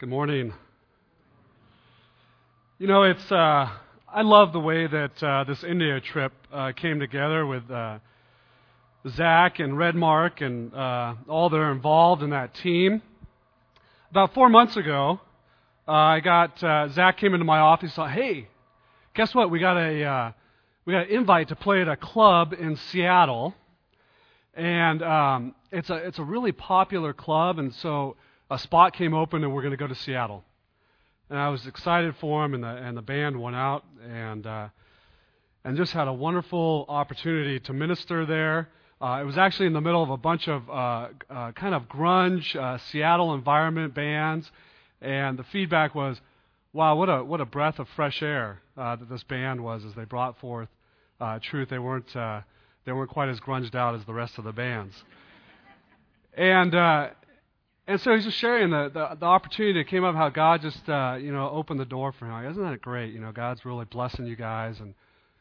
Good morning. You know, it's uh, I love the way that uh, this India trip uh, came together with uh, Zach and Redmark and uh, all that are involved in that team. About four months ago, uh, I got uh, Zach came into my office. and Said, "Hey, guess what? We got a uh, we got an invite to play at a club in Seattle, and um, it's a it's a really popular club, and so." A spot came open and we're going to go to Seattle. And I was excited for him, and the, and the band went out and, uh, and just had a wonderful opportunity to minister there. Uh, it was actually in the middle of a bunch of uh, uh, kind of grunge uh, Seattle environment bands, and the feedback was, "Wow, what a what a breath of fresh air uh, that this band was as they brought forth uh, truth. They weren't uh, they weren't quite as grunged out as the rest of the bands." And uh, and so he's just sharing the, the, the opportunity that came up, how God just, uh, you know, opened the door for him. Like, Isn't that great? You know, God's really blessing you guys and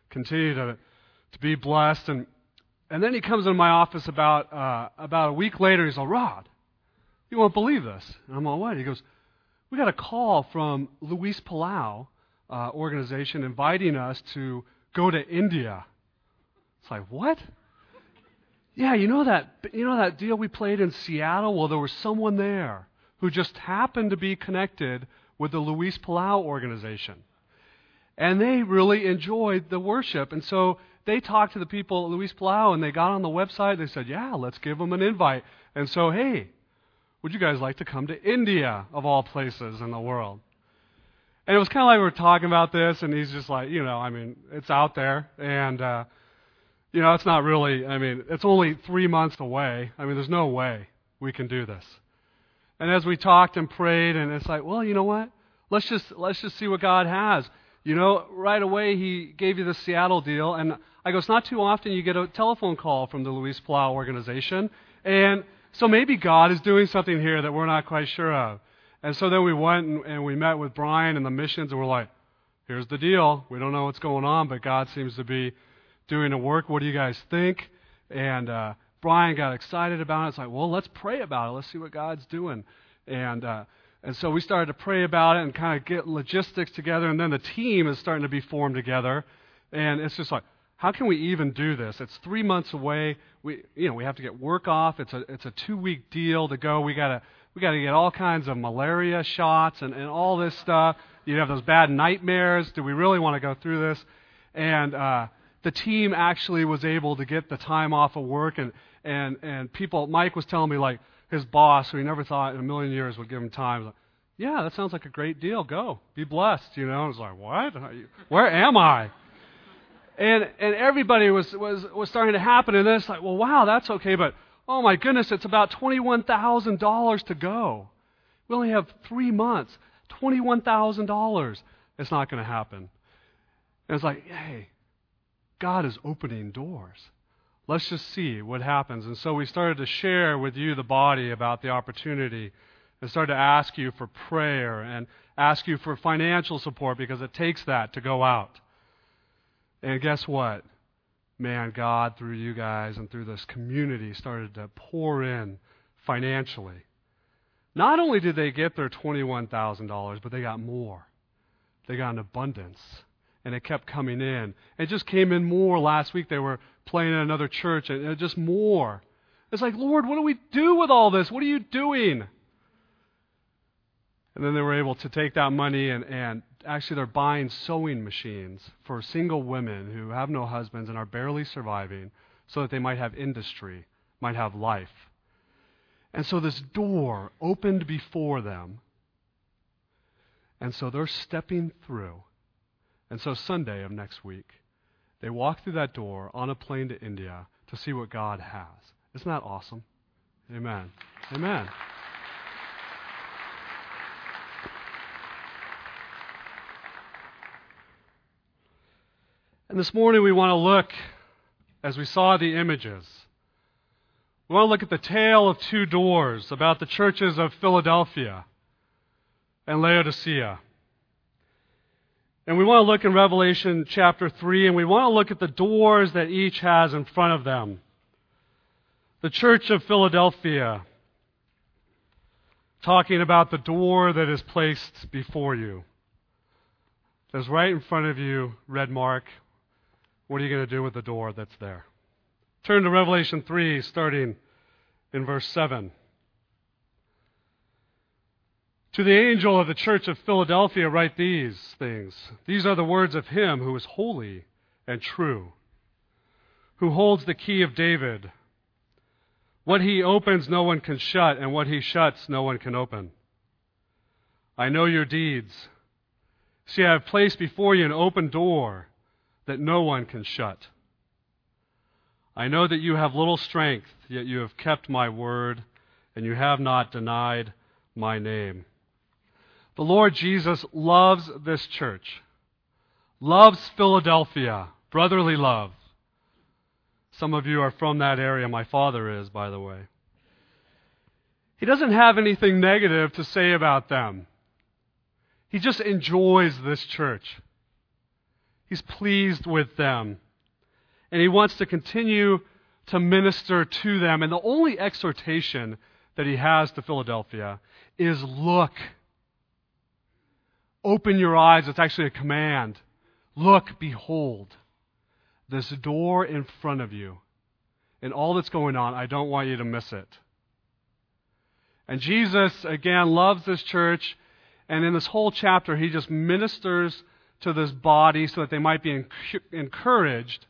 continue to, to be blessed. And, and then he comes into my office about, uh, about a week later. He's like, Rod, you won't believe this. And I'm all, what? He goes, we got a call from Luis Palau uh, organization inviting us to go to India. It's like, what? Yeah, you know that you know that deal we played in Seattle? Well, there was someone there who just happened to be connected with the Luis Palau organization. And they really enjoyed the worship. And so they talked to the people at Luis Palau and they got on the website. They said, Yeah, let's give them an invite. And so, hey, would you guys like to come to India, of all places in the world? And it was kind of like we were talking about this, and he's just like, you know, I mean, it's out there. And, uh, you know, it's not really, I mean, it's only three months away. I mean, there's no way we can do this. And as we talked and prayed, and it's like, well, you know what? Let's just, let's just see what God has. You know, right away he gave you the Seattle deal, and I go, it's not too often you get a telephone call from the Luis Palau organization, and so maybe God is doing something here that we're not quite sure of. And so then we went and, and we met with Brian and the missions, and we're like, here's the deal. We don't know what's going on, but God seems to be doing the work. What do you guys think? And uh, Brian got excited about it. It's like, well, let's pray about it. Let's see what God's doing. And uh, and so we started to pray about it and kind of get logistics together. And then the team is starting to be formed together. And it's just like, how can we even do this? It's three months away. We you know we have to get work off. It's a it's a two week deal to go. We gotta we gotta get all kinds of malaria shots and, and all this stuff. You have those bad nightmares. Do we really want to go through this? And uh, the team actually was able to get the time off of work and and and people Mike was telling me like his boss who he never thought in a million years would give him time like, yeah that sounds like a great deal. Go. Be blessed you know? I was like what? Where am I? And and everybody was was was starting to happen and then it's like well wow that's okay but oh my goodness it's about twenty one thousand dollars to go. We only have three months. Twenty one thousand dollars. It's not going to happen. And it's like hey God is opening doors. Let's just see what happens. And so we started to share with you, the body, about the opportunity and started to ask you for prayer and ask you for financial support because it takes that to go out. And guess what? Man, God, through you guys and through this community, started to pour in financially. Not only did they get their $21,000, but they got more. They got an abundance and it kept coming in. It just came in more last week. They were playing in another church, and it just more. It's like, Lord, what do we do with all this? What are you doing? And then they were able to take that money and, and actually they're buying sewing machines for single women who have no husbands and are barely surviving so that they might have industry, might have life. And so this door opened before them. And so they're stepping through. And so, Sunday of next week, they walk through that door on a plane to India to see what God has. Isn't that awesome? Amen. Amen. And this morning we want to look, as we saw the images, we want to look at the tale of two doors about the churches of Philadelphia and Laodicea. And we want to look in Revelation chapter 3, and we want to look at the doors that each has in front of them. The Church of Philadelphia. talking about the door that is placed before you. There's right in front of you, red mark. What are you going to do with the door that's there? Turn to Revelation 3, starting in verse 7. To the angel of the church of Philadelphia, write these things. These are the words of him who is holy and true, who holds the key of David. What he opens, no one can shut, and what he shuts, no one can open. I know your deeds. See, I have placed before you an open door that no one can shut. I know that you have little strength, yet you have kept my word, and you have not denied my name. The Lord Jesus loves this church, loves Philadelphia, brotherly love. Some of you are from that area. My father is, by the way. He doesn't have anything negative to say about them. He just enjoys this church. He's pleased with them. And he wants to continue to minister to them. And the only exhortation that he has to Philadelphia is look. Open your eyes. It's actually a command. Look, behold, this door in front of you. And all that's going on, I don't want you to miss it. And Jesus, again, loves this church. And in this whole chapter, he just ministers to this body so that they might be encouraged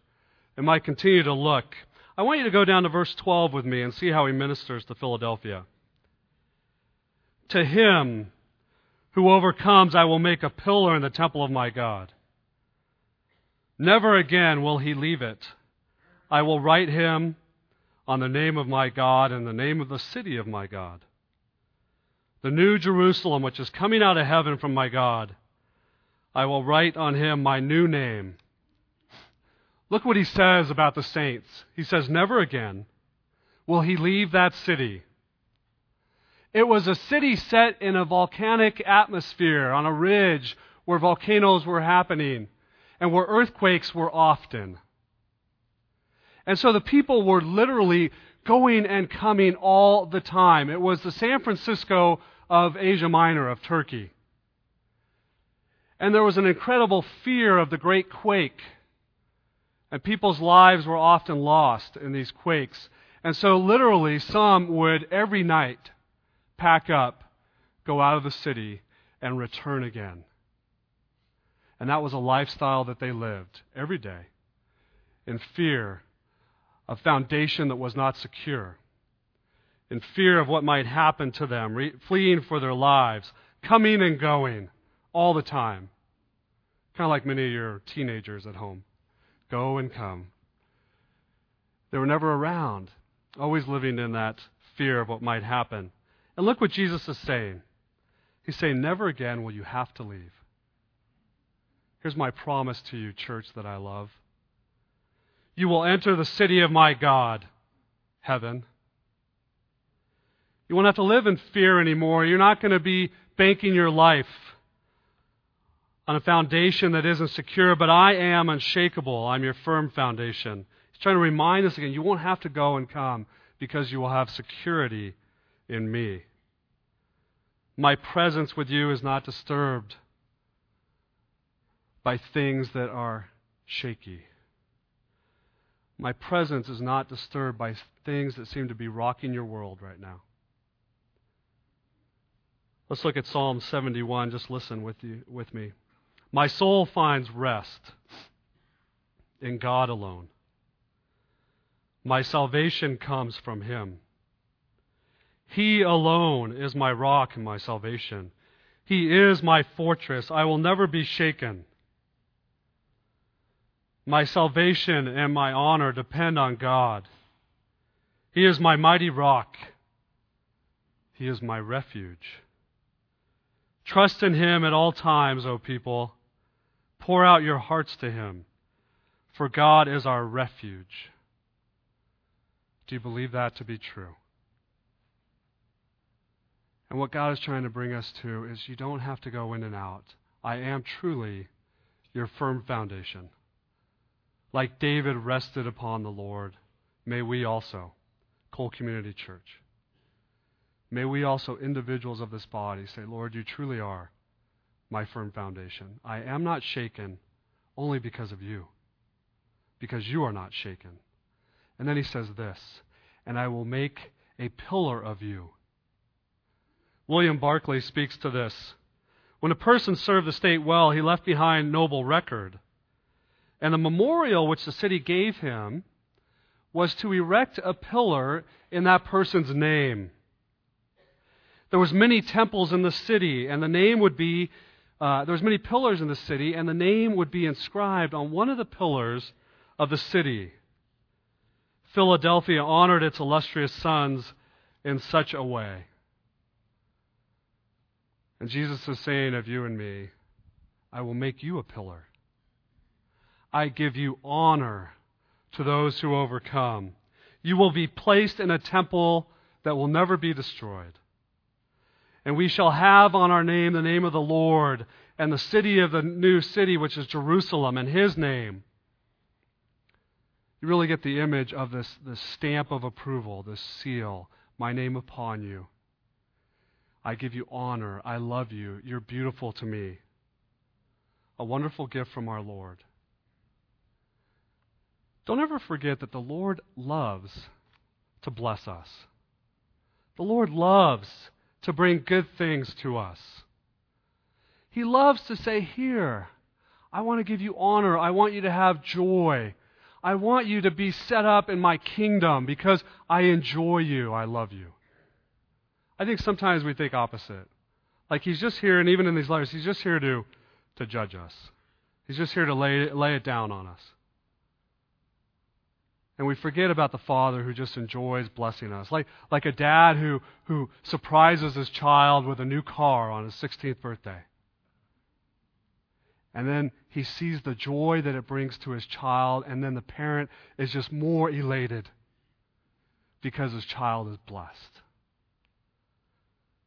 and might continue to look. I want you to go down to verse 12 with me and see how he ministers to Philadelphia. To him who overcomes, I will make a pillar in the temple of my God. Never again will he leave it. I will write him on the name of my God and the name of the city of my God. The new Jerusalem, which is coming out of heaven from my God I will write on him my new name. Look what he says about the saints. He says, Never again will he leave that city. It was a city set in a volcanic atmosphere on a ridge where volcanoes were happening and where earthquakes were often. And so the people were literally going and coming all the time. It was the San Francisco of Asia Minor, of Turkey. And there was an incredible fear of the great quake. And people's lives were often lost in these quakes. And so, literally, some would every night pack up, go out of the city, and return again. And that was a lifestyle that they lived every day in fear of foundation that was not secure, in fear of what might happen to them, re- fleeing for their lives, coming and going all the time. Kind of like many of your teenagers at home. Go and come. They were never around, always living in that fear of what might happen. And look what Jesus is saying. He's saying, Never again will you have to leave. Here's my promise to you, church that I love. You will enter the city of my God, heaven. You won't have to live in fear anymore. You're not going to be banking your life on a foundation that isn't secure, but I am unshakable. I'm your firm foundation. He's trying to remind us again you won't have to go and come because you will have security in me. My presence with you is not disturbed by things that are shaky. My presence is not disturbed by things that seem to be rocking your world right now. Let's look at Psalm 71. Just listen with, you, with me. My soul finds rest in God alone. My salvation comes from Him. He alone is my rock and my salvation. He is my fortress. I will never be shaken. My salvation and my honor depend on God. He is my mighty rock. He is my refuge. Trust in Him at all times, O people. Pour out your hearts to Him, for God is our refuge. Do you believe that to be true? And what God is trying to bring us to is you don't have to go in and out. I am truly your firm foundation. Like David rested upon the Lord, may we also, Cole Community Church. may we also, individuals of this body, say, Lord, you truly are my firm foundation. I am not shaken only because of you, because you are not shaken. And then he says this, and I will make a pillar of you. William Barclay speaks to this. When a person served the state well, he left behind noble record. And the memorial which the city gave him was to erect a pillar in that person's name. There was many temples in the city, and the name would be uh, there was many pillars in the city, and the name would be inscribed on one of the pillars of the city. Philadelphia honored its illustrious sons in such a way. And Jesus is saying of you and me, I will make you a pillar. I give you honor to those who overcome. You will be placed in a temple that will never be destroyed. And we shall have on our name the name of the Lord and the city of the new city, which is Jerusalem, and his name. You really get the image of this, this stamp of approval, this seal, my name upon you. I give you honor. I love you. You're beautiful to me. A wonderful gift from our Lord. Don't ever forget that the Lord loves to bless us. The Lord loves to bring good things to us. He loves to say, Here, I want to give you honor. I want you to have joy. I want you to be set up in my kingdom because I enjoy you. I love you. I think sometimes we think opposite. Like he's just here, and even in these letters, he's just here to, to judge us. He's just here to lay, lay it down on us. And we forget about the father who just enjoys blessing us. Like, like a dad who, who surprises his child with a new car on his 16th birthday. And then he sees the joy that it brings to his child, and then the parent is just more elated because his child is blessed.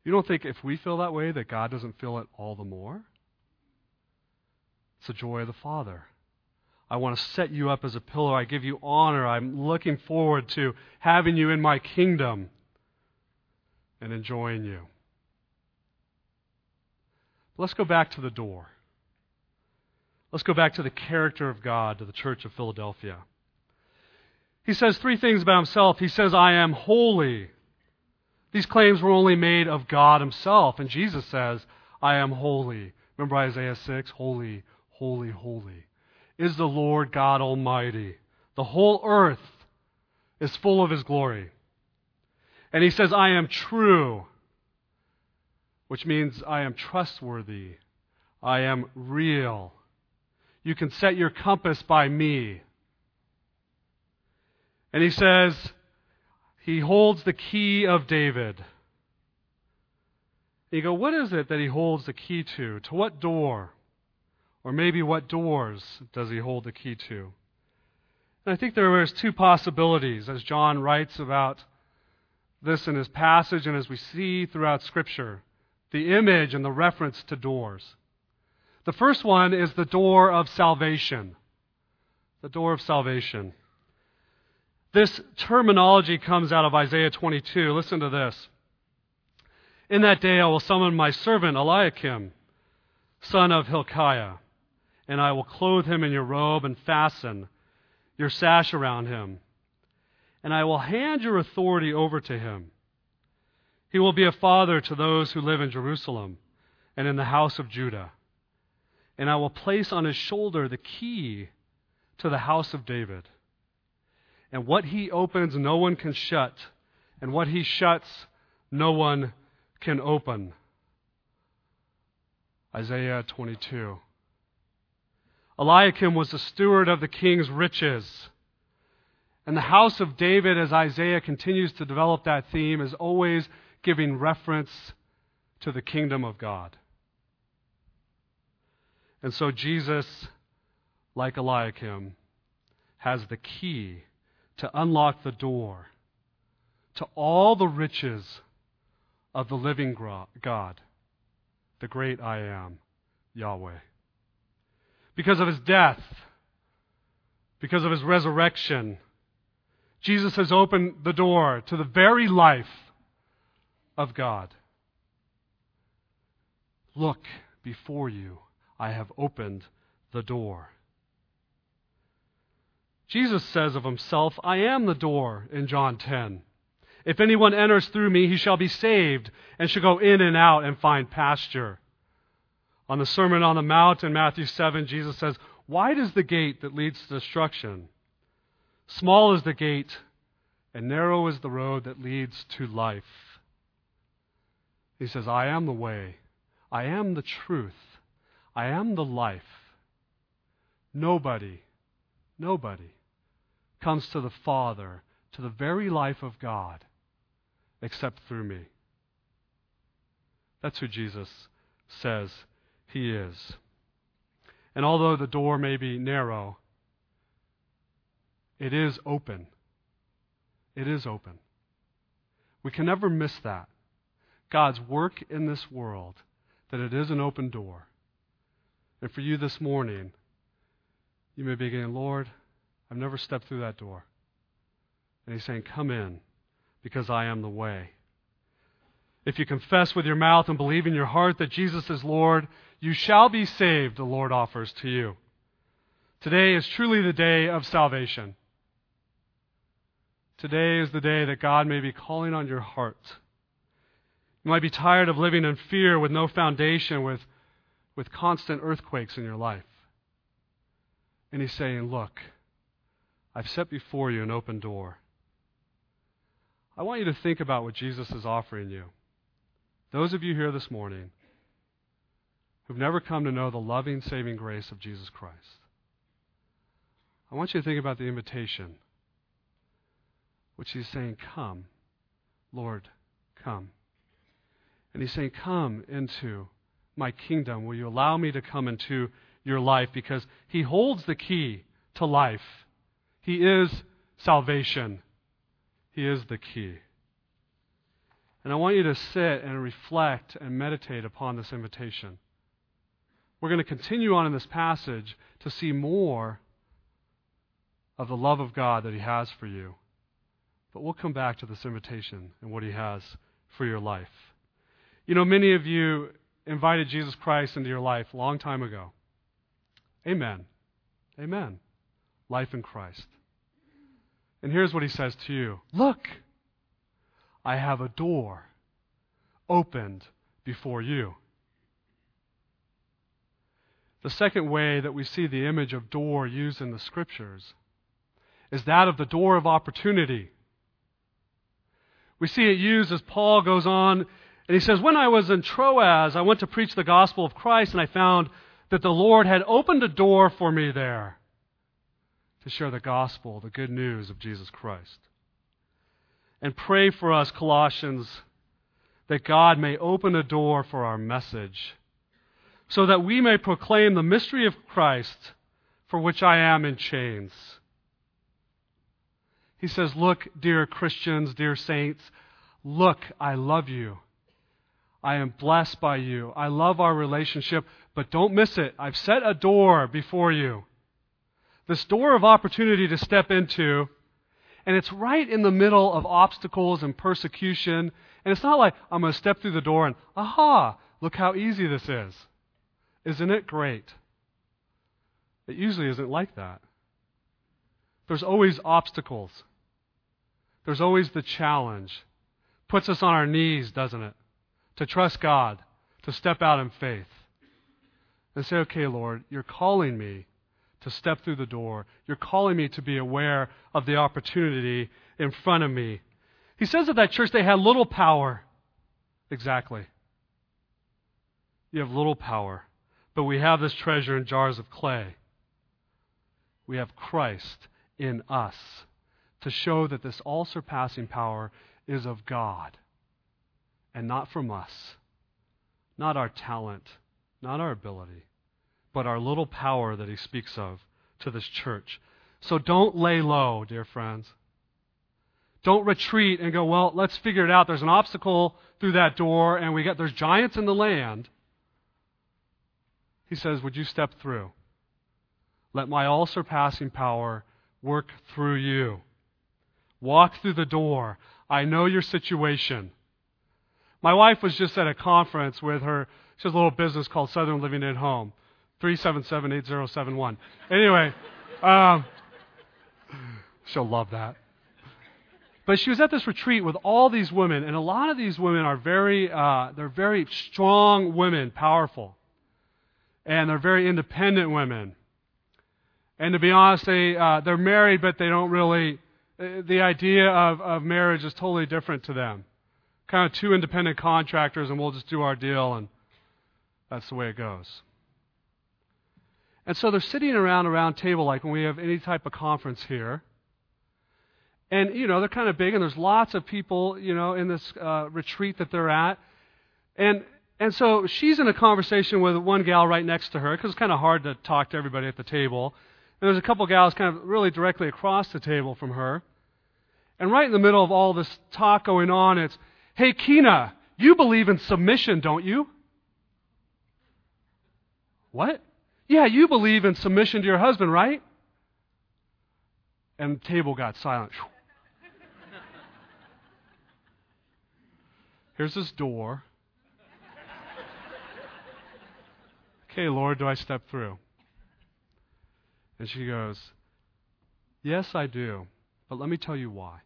You don't think if we feel that way that God doesn't feel it all the more? It's the joy of the Father. I want to set you up as a pillar. I give you honor. I'm looking forward to having you in my kingdom and enjoying you. Let's go back to the door. Let's go back to the character of God to the church of Philadelphia. He says three things about himself. He says, I am holy. These claims were only made of God himself. And Jesus says, I am holy. Remember Isaiah 6? Holy, holy, holy is the Lord God Almighty. The whole earth is full of his glory. And he says, I am true, which means I am trustworthy. I am real. You can set your compass by me. And he says, he holds the key of David. you go, what is it that he holds the key to? To what door? Or maybe what doors does he hold the key to? And I think there is two possibilities as John writes about this in his passage and as we see throughout Scripture the image and the reference to doors. The first one is the door of salvation. The door of salvation. This terminology comes out of Isaiah 22. Listen to this. In that day I will summon my servant Eliakim, son of Hilkiah and I will clothe him in your robe and fasten your sash around him. And I will hand your authority over to him. He will be a father to those who live in Jerusalem and in the house of Judah. And I will place on his shoulder the key to the house of David. And what he opens, no one can shut. And what he shuts, no one can open. Isaiah 22. Eliakim was the steward of the king's riches. And the house of David, as Isaiah continues to develop that theme, is always giving reference to the kingdom of God. And so Jesus, like Eliakim, has the key to unlock the door to all the riches of the living God, the great I am, Yahweh because of his death, because of his resurrection. Jesus has opened the door to the very life of God. Look before you, I have opened the door. Jesus says of himself, I am the door in John 10. If anyone enters through me, he shall be saved and shall go in and out and find pasture. On the Sermon on the Mount in Matthew 7, Jesus says, Wide is the gate that leads to destruction. Small is the gate, and narrow is the road that leads to life. He says, I am the way, I am the truth, I am the life. Nobody, nobody comes to the Father, to the very life of God, except through me. That's who Jesus says he is. And although the door may be narrow, it is open. It is open. We can never miss that. God's work in this world, that it is an open door. And for you this morning, you may be going, Lord, I've never stepped through that door. And He's saying, Come in, because I am the way. If you confess with your mouth and believe in your heart that Jesus is Lord, you shall be saved, the Lord offers to you. Today is truly the day of salvation. Today is the day that God may be calling on your heart. You might be tired of living in fear with no foundation, with, with constant earthquakes in your life. And He's saying, Look, I've set before you an open door. I want you to think about what Jesus is offering you. Those of you here this morning who've never come to know the loving, saving grace of Jesus Christ, I want you to think about the invitation, which he's saying, Come, Lord, come. And he's saying, Come into my kingdom. Will you allow me to come into your life? Because he holds the key to life. He is salvation. He is the key. And I want you to sit and reflect and meditate upon this invitation. We're going to continue on in this passage to see more of the love of God that He has for you. But we'll come back to this invitation and what He has for your life. You know, many of you invited Jesus Christ into your life a long time ago. Amen. Amen. Life in Christ. And here's what He says to you Look, I have a door opened before you. The second way that we see the image of door used in the scriptures is that of the door of opportunity. We see it used as Paul goes on and he says, When I was in Troas, I went to preach the gospel of Christ and I found that the Lord had opened a door for me there to share the gospel, the good news of Jesus Christ. And pray for us, Colossians, that God may open a door for our message so that we may proclaim the mystery of Christ for which I am in chains. He says, Look, dear Christians, dear saints, look, I love you. I am blessed by you. I love our relationship, but don't miss it. I've set a door before you. This door of opportunity to step into, and it's right in the middle of obstacles and persecution. And it's not like I'm going to step through the door and, aha, look how easy this is. Isn't it great? It usually isn't like that. There's always obstacles. There's always the challenge. Puts us on our knees, doesn't it? To trust God, to step out in faith. And say, okay, Lord, you're calling me to step through the door. You're calling me to be aware of the opportunity in front of me. He says at that church they had little power. Exactly. You have little power. But we have this treasure in jars of clay. We have Christ in us to show that this all surpassing power is of God and not from us, not our talent, not our ability, but our little power that he speaks of to this church. So don't lay low, dear friends. Don't retreat and go, well, let's figure it out. There's an obstacle through that door, and we got there's giants in the land. He says, Would you step through? Let my all surpassing power work through you. Walk through the door. I know your situation. My wife was just at a conference with her. She has a little business called Southern Living at Home. 377 8071. Anyway, um, she'll love that. But she was at this retreat with all these women, and a lot of these women are very, uh, they're very strong women, powerful. And they're very independent women. And to be honest, they, uh, they're married, but they don't really, uh, the idea of, of marriage is totally different to them. Kind of two independent contractors, and we'll just do our deal, and that's the way it goes. And so they're sitting around a round table like when we have any type of conference here. And, you know, they're kind of big, and there's lots of people, you know, in this uh, retreat that they're at. And, and so she's in a conversation with one gal right next to her, because it's kind of hard to talk to everybody at the table. And there's a couple gals kind of really directly across the table from her. And right in the middle of all this talk going on, it's, hey, Kina, you believe in submission, don't you? What? Yeah, you believe in submission to your husband, right? And the table got silent. Here's this door. Okay, Lord, do I step through? And she goes, Yes, I do. But let me tell you why.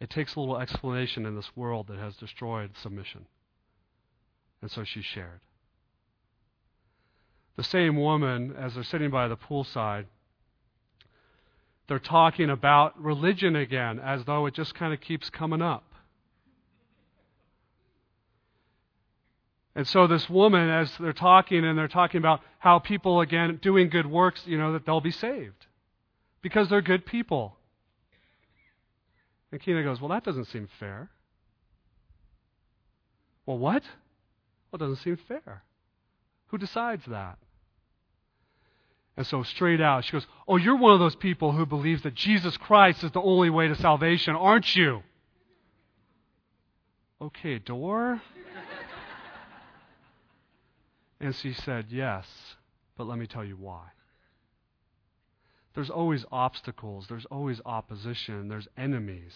It takes a little explanation in this world that has destroyed submission. And so she shared. The same woman, as they're sitting by the poolside, they're talking about religion again as though it just kind of keeps coming up. And so this woman, as they're talking, and they're talking about how people, again, doing good works, you know, that they'll be saved because they're good people. And Kina goes, Well, that doesn't seem fair. Well, what? Well, it doesn't seem fair. Who decides that? And so, straight out, she goes, Oh, you're one of those people who believes that Jesus Christ is the only way to salvation, aren't you? Okay, door. And she said, Yes, but let me tell you why. There's always obstacles, there's always opposition, there's enemies.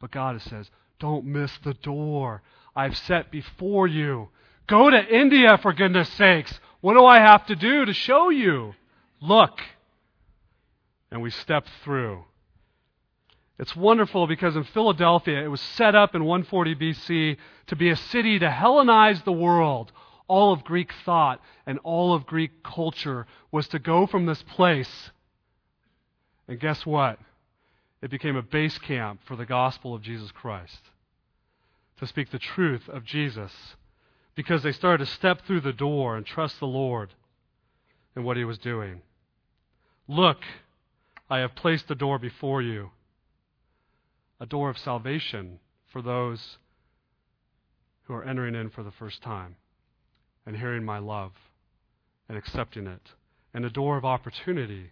But God says, Don't miss the door I've set before you. Go to India, for goodness sakes. What do I have to do to show you? Look. And we step through. It's wonderful because in Philadelphia, it was set up in 140 BC to be a city to Hellenize the world all of Greek thought and all of Greek culture was to go from this place. And guess what? It became a base camp for the gospel of Jesus Christ. To speak the truth of Jesus. Because they started to step through the door and trust the Lord in what he was doing. Look, I have placed the door before you. A door of salvation for those who are entering in for the first time and hearing my love and accepting it, and a door of opportunity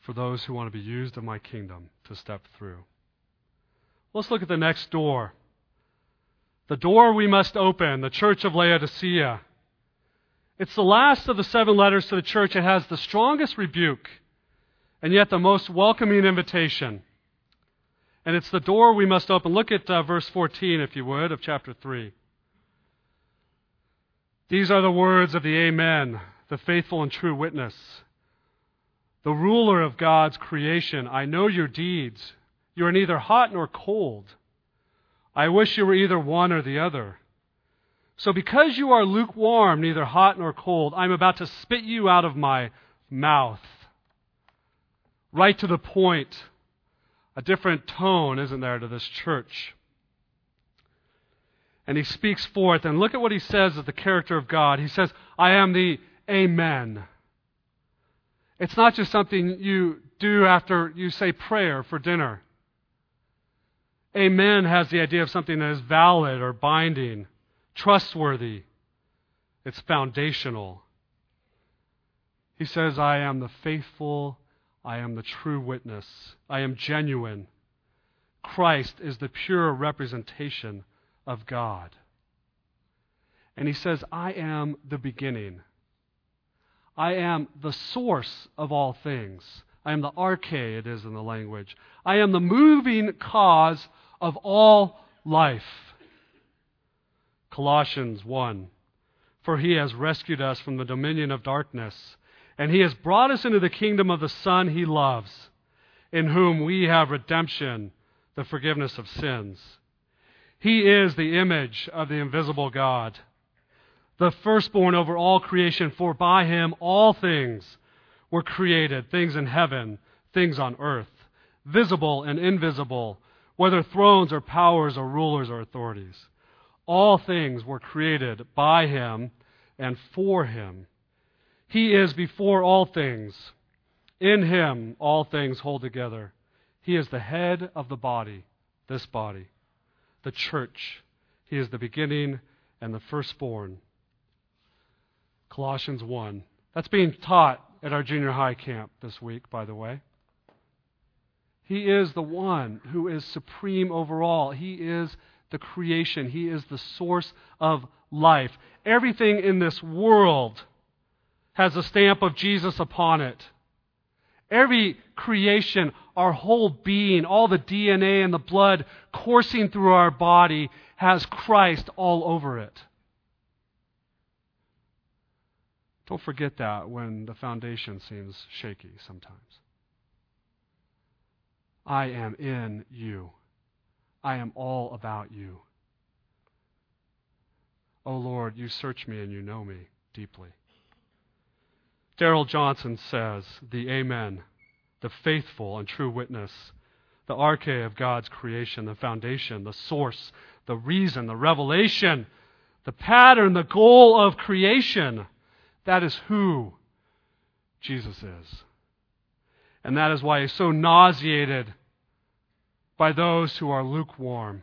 for those who want to be used in my kingdom to step through. Let's look at the next door. The door we must open, the church of Laodicea. It's the last of the seven letters to the church. It has the strongest rebuke and yet the most welcoming invitation. And it's the door we must open. Look at uh, verse 14, if you would, of chapter 3. These are the words of the Amen, the faithful and true witness. The ruler of God's creation, I know your deeds. You are neither hot nor cold. I wish you were either one or the other. So because you are lukewarm, neither hot nor cold, I'm about to spit you out of my mouth. Right to the point. A different tone, isn't there, to this church? and he speaks forth. And look at what he says of the character of God. He says, I am the Amen. It's not just something you do after you say prayer for dinner. Amen has the idea of something that is valid or binding, trustworthy. It's foundational. He says, I am the faithful, I am the true witness, I am genuine. Christ is the pure representation of God. And he says, I am the beginning. I am the source of all things. I am the arche, it is in the language. I am the moving cause of all life. Colossians 1. For he has rescued us from the dominion of darkness, and he has brought us into the kingdom of the Son he loves, in whom we have redemption, the forgiveness of sins. He is the image of the invisible God, the firstborn over all creation, for by him all things were created, things in heaven, things on earth, visible and invisible, whether thrones or powers or rulers or authorities. All things were created by him and for him. He is before all things. In him all things hold together. He is the head of the body, this body, the church. He is the beginning and the firstborn. Colossians 1. That's being taught at our junior high camp this week, by the way. He is the one who is supreme over all. He is the creation. He is the source of life. Everything in this world has a stamp of Jesus upon it. Every creation, our whole being, all the DNA and the blood coursing through our body has Christ all over it. Don't forget that when the foundation seems shaky sometimes. I am in you. I am all about you. Oh Lord, you search me and you know me deeply. Darrell Johnson says, the Amen, the faithful and true witness, the arche of God's creation, the foundation, the source, the reason, the revelation, the pattern, the goal of creation. That is who Jesus is. And that is why he's so nauseated by those who are lukewarm.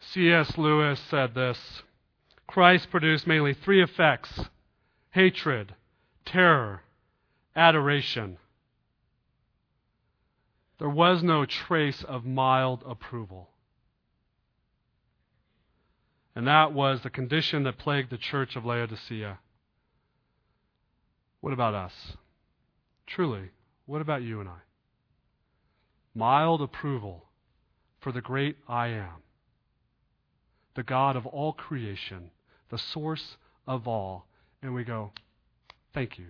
C.S. Lewis said this Christ produced mainly three effects hatred, terror, adoration. There was no trace of mild approval. And that was the condition that plagued the church of Laodicea. What about us? Truly, what about you and I? mild approval for the great I am, the God of all creation, the source of all. And we go, Thank you.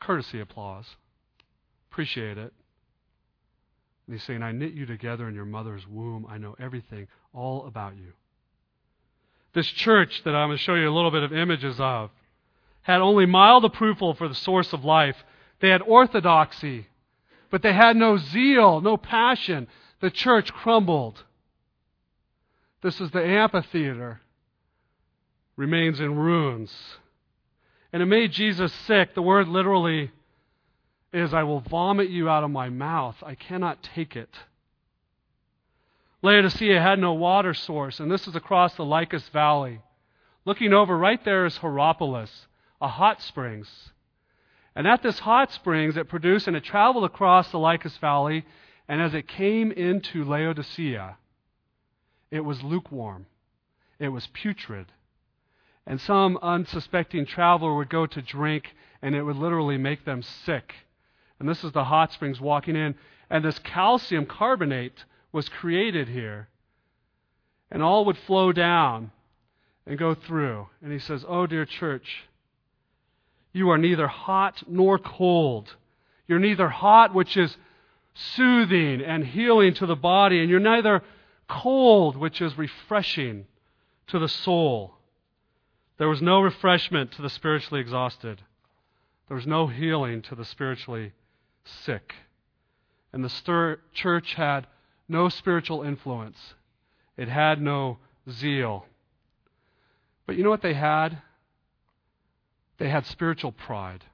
Courtesy applause. Appreciate it. And he's saying, I knit you together in your mother's womb. I know everything, all about you. This church that I'm going to show you a little bit of images of had only mild approval for the source of life. They had orthodoxy but they had no zeal, no passion. The church crumbled. This is the amphitheater, remains in ruins. And it made Jesus sick. The word literally is, I will vomit you out of my mouth. I cannot take it. Laodicea had no water source, and this is across the Lycus Valley. Looking over, right there is Hierapolis, a hot springs. And at this hot springs, it produced, and it traveled across the Lycus Valley, and as it came into Laodicea, it was lukewarm. It was putrid. And some unsuspecting traveler would go to drink, and it would literally make them sick. And this is the hot springs walking in. And this calcium carbonate was created here. And all would flow down and go through. And he says, Oh, dear church, you are neither hot nor cold. You're neither hot, which is soothing and healing to the body, and you're neither cold, which is refreshing to the soul. There was no refreshment to the spiritually exhausted. There was no healing to the spiritually sick. And the stir- church had no spiritual influence, it had no zeal. But you know what they had? They had spiritual pride.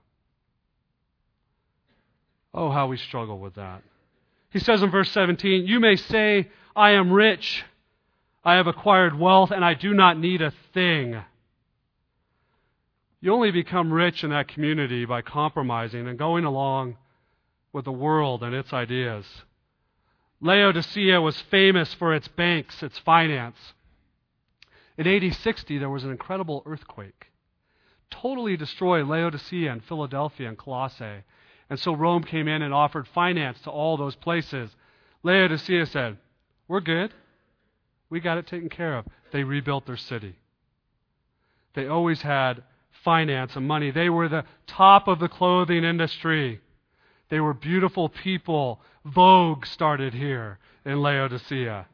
Oh, how we struggle with that. He says in verse 17, You may say, I am rich, I have acquired wealth, and I do not need a thing. You only become rich in that community by compromising and going along with the world and its ideas. Laodicea was famous for its banks, its finance. In AD 60, there was an incredible earthquake totally destroy Laodicea and Philadelphia and Colossae. And so Rome came in and offered finance to all those places. Laodicea said, We're good. We got it taken care of. They rebuilt their city. They always had finance and money. They were the top of the clothing industry. They were beautiful people. Vogue started here in Laodicea.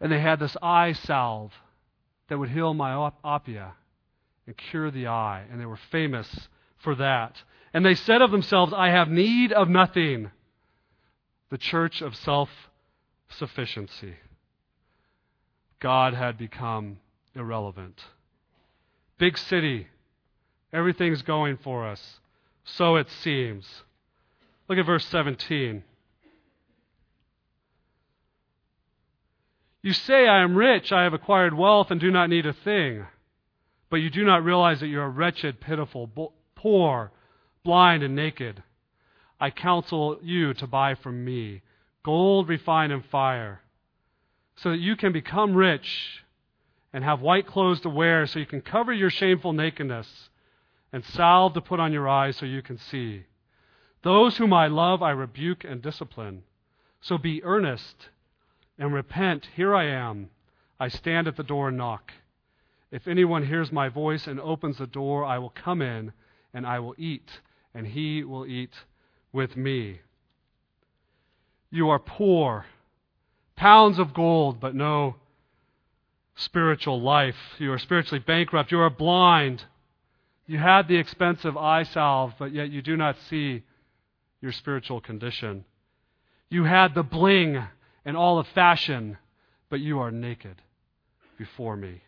And they had this eye salve that would heal myopia and cure the eye. And they were famous for that. And they said of themselves, I have need of nothing. The church of self sufficiency. God had become irrelevant. Big city. Everything's going for us. So it seems. Look at verse 17. You say, I am rich, I have acquired wealth, and do not need a thing. But you do not realize that you are wretched, pitiful, poor, blind, and naked. I counsel you to buy from me gold refined in fire, so that you can become rich and have white clothes to wear, so you can cover your shameful nakedness, and salve to put on your eyes, so you can see. Those whom I love, I rebuke and discipline. So be earnest and repent. Here I am. I stand at the door and knock. If anyone hears my voice and opens the door, I will come in and I will eat, and he will eat with me. You are poor, pounds of gold, but no spiritual life. You are spiritually bankrupt. You are blind. You had the expensive eye salve, but yet you do not see your spiritual condition. You had the bling and all of fashion, but you are naked before me.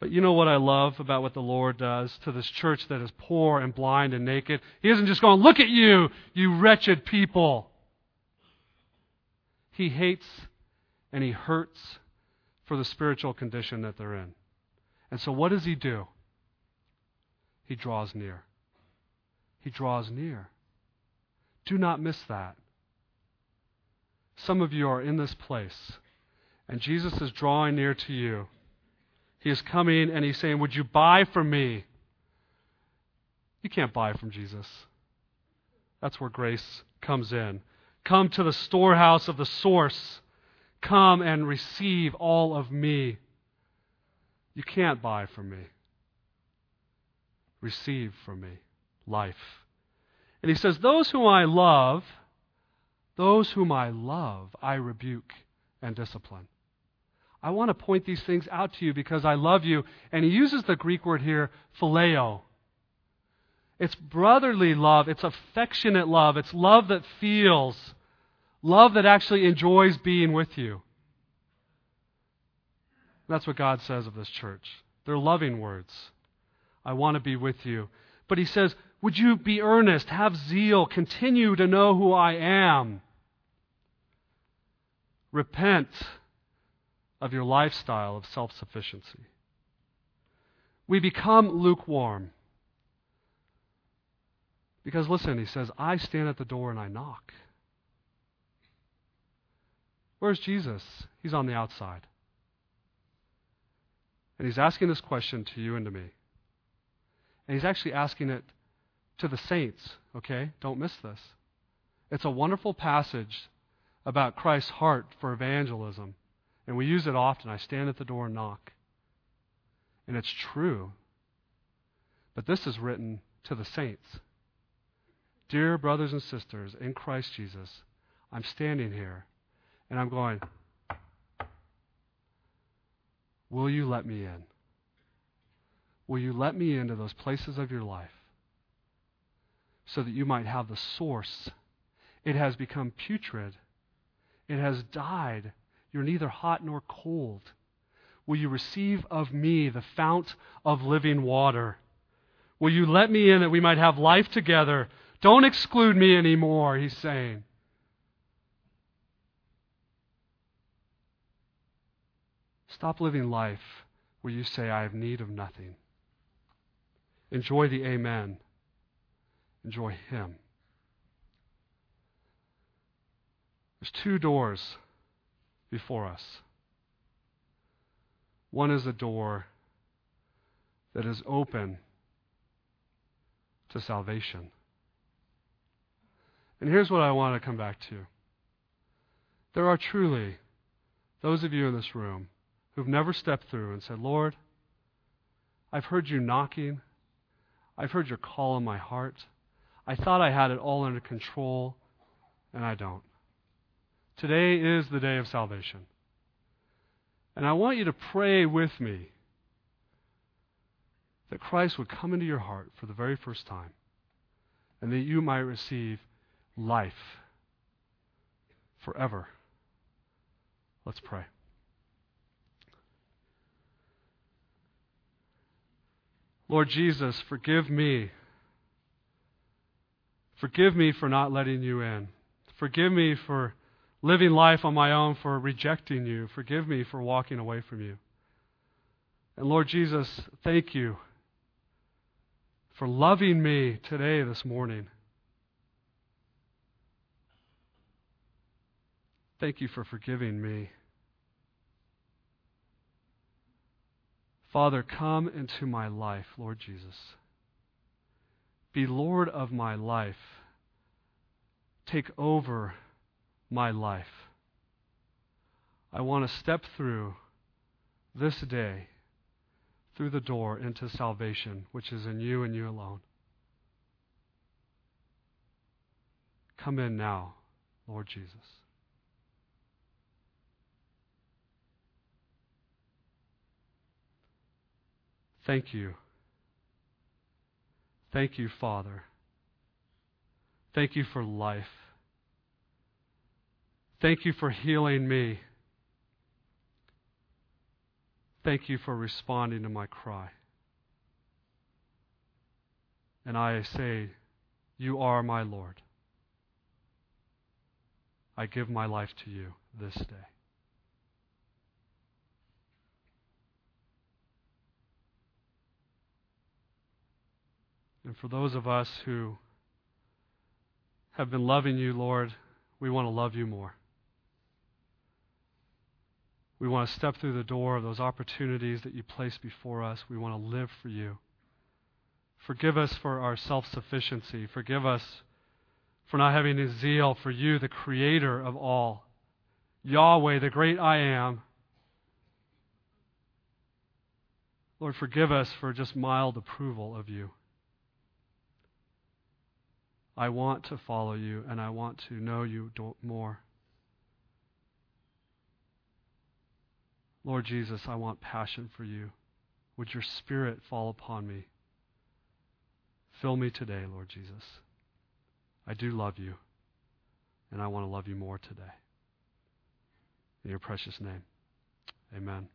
But you know what I love about what the Lord does to this church that is poor and blind and naked? He isn't just going, Look at you, you wretched people. He hates and he hurts for the spiritual condition that they're in. And so, what does he do? He draws near. He draws near. Do not miss that. Some of you are in this place, and Jesus is drawing near to you. He is coming and he's saying, Would you buy from me? You can't buy from Jesus. That's where grace comes in. Come to the storehouse of the source. Come and receive all of me. You can't buy from me. Receive from me life. And he says, Those whom I love, those whom I love, I rebuke and discipline. I want to point these things out to you because I love you. And he uses the Greek word here, phileo. It's brotherly love, it's affectionate love, it's love that feels, love that actually enjoys being with you. That's what God says of this church. They're loving words. I want to be with you. But he says, Would you be earnest, have zeal, continue to know who I am? Repent of your lifestyle of self sufficiency. We become lukewarm. Because listen, he says, I stand at the door and I knock. Where's Jesus? He's on the outside. And he's asking this question to you and to me. And he's actually asking it to the saints, okay? Don't miss this. It's a wonderful passage about Christ's heart for evangelism. And we use it often. I stand at the door and knock. And it's true. But this is written to the saints. Dear brothers and sisters in Christ Jesus, I'm standing here and I'm going, Will you let me in? Will you let me into those places of your life so that you might have the source? It has become putrid it has died. You're neither hot nor cold. Will you receive of me the fount of living water? Will you let me in that we might have life together? Don't exclude me anymore, he's saying. Stop living life where you say, I have need of nothing. Enjoy the Amen. Enjoy Him. There's two doors before us. One is a door that is open to salvation. And here's what I want to come back to There are truly those of you in this room who've never stepped through and said, Lord, I've heard you knocking. I've heard your call in my heart. I thought I had it all under control, and I don't. Today is the day of salvation. And I want you to pray with me that Christ would come into your heart for the very first time and that you might receive life forever. Let's pray. Lord Jesus, forgive me. Forgive me for not letting you in. Forgive me for living life on my own, for rejecting you. Forgive me for walking away from you. And Lord Jesus, thank you for loving me today, this morning. Thank you for forgiving me. Father, come into my life, Lord Jesus. Be Lord of my life. Take over my life. I want to step through this day through the door into salvation, which is in you and you alone. Come in now, Lord Jesus. Thank you. Thank you, Father. Thank you for life. Thank you for healing me. Thank you for responding to my cry. And I say, You are my Lord. I give my life to you this day. And for those of us who have been loving you, Lord, we want to love you more. We want to step through the door of those opportunities that you place before us. We want to live for you. Forgive us for our self sufficiency. Forgive us for not having a zeal for you, the creator of all. Yahweh, the great I am. Lord, forgive us for just mild approval of you. I want to follow you and I want to know you more. Lord Jesus, I want passion for you. Would your Spirit fall upon me? Fill me today, Lord Jesus. I do love you, and I want to love you more today. In your precious name, amen.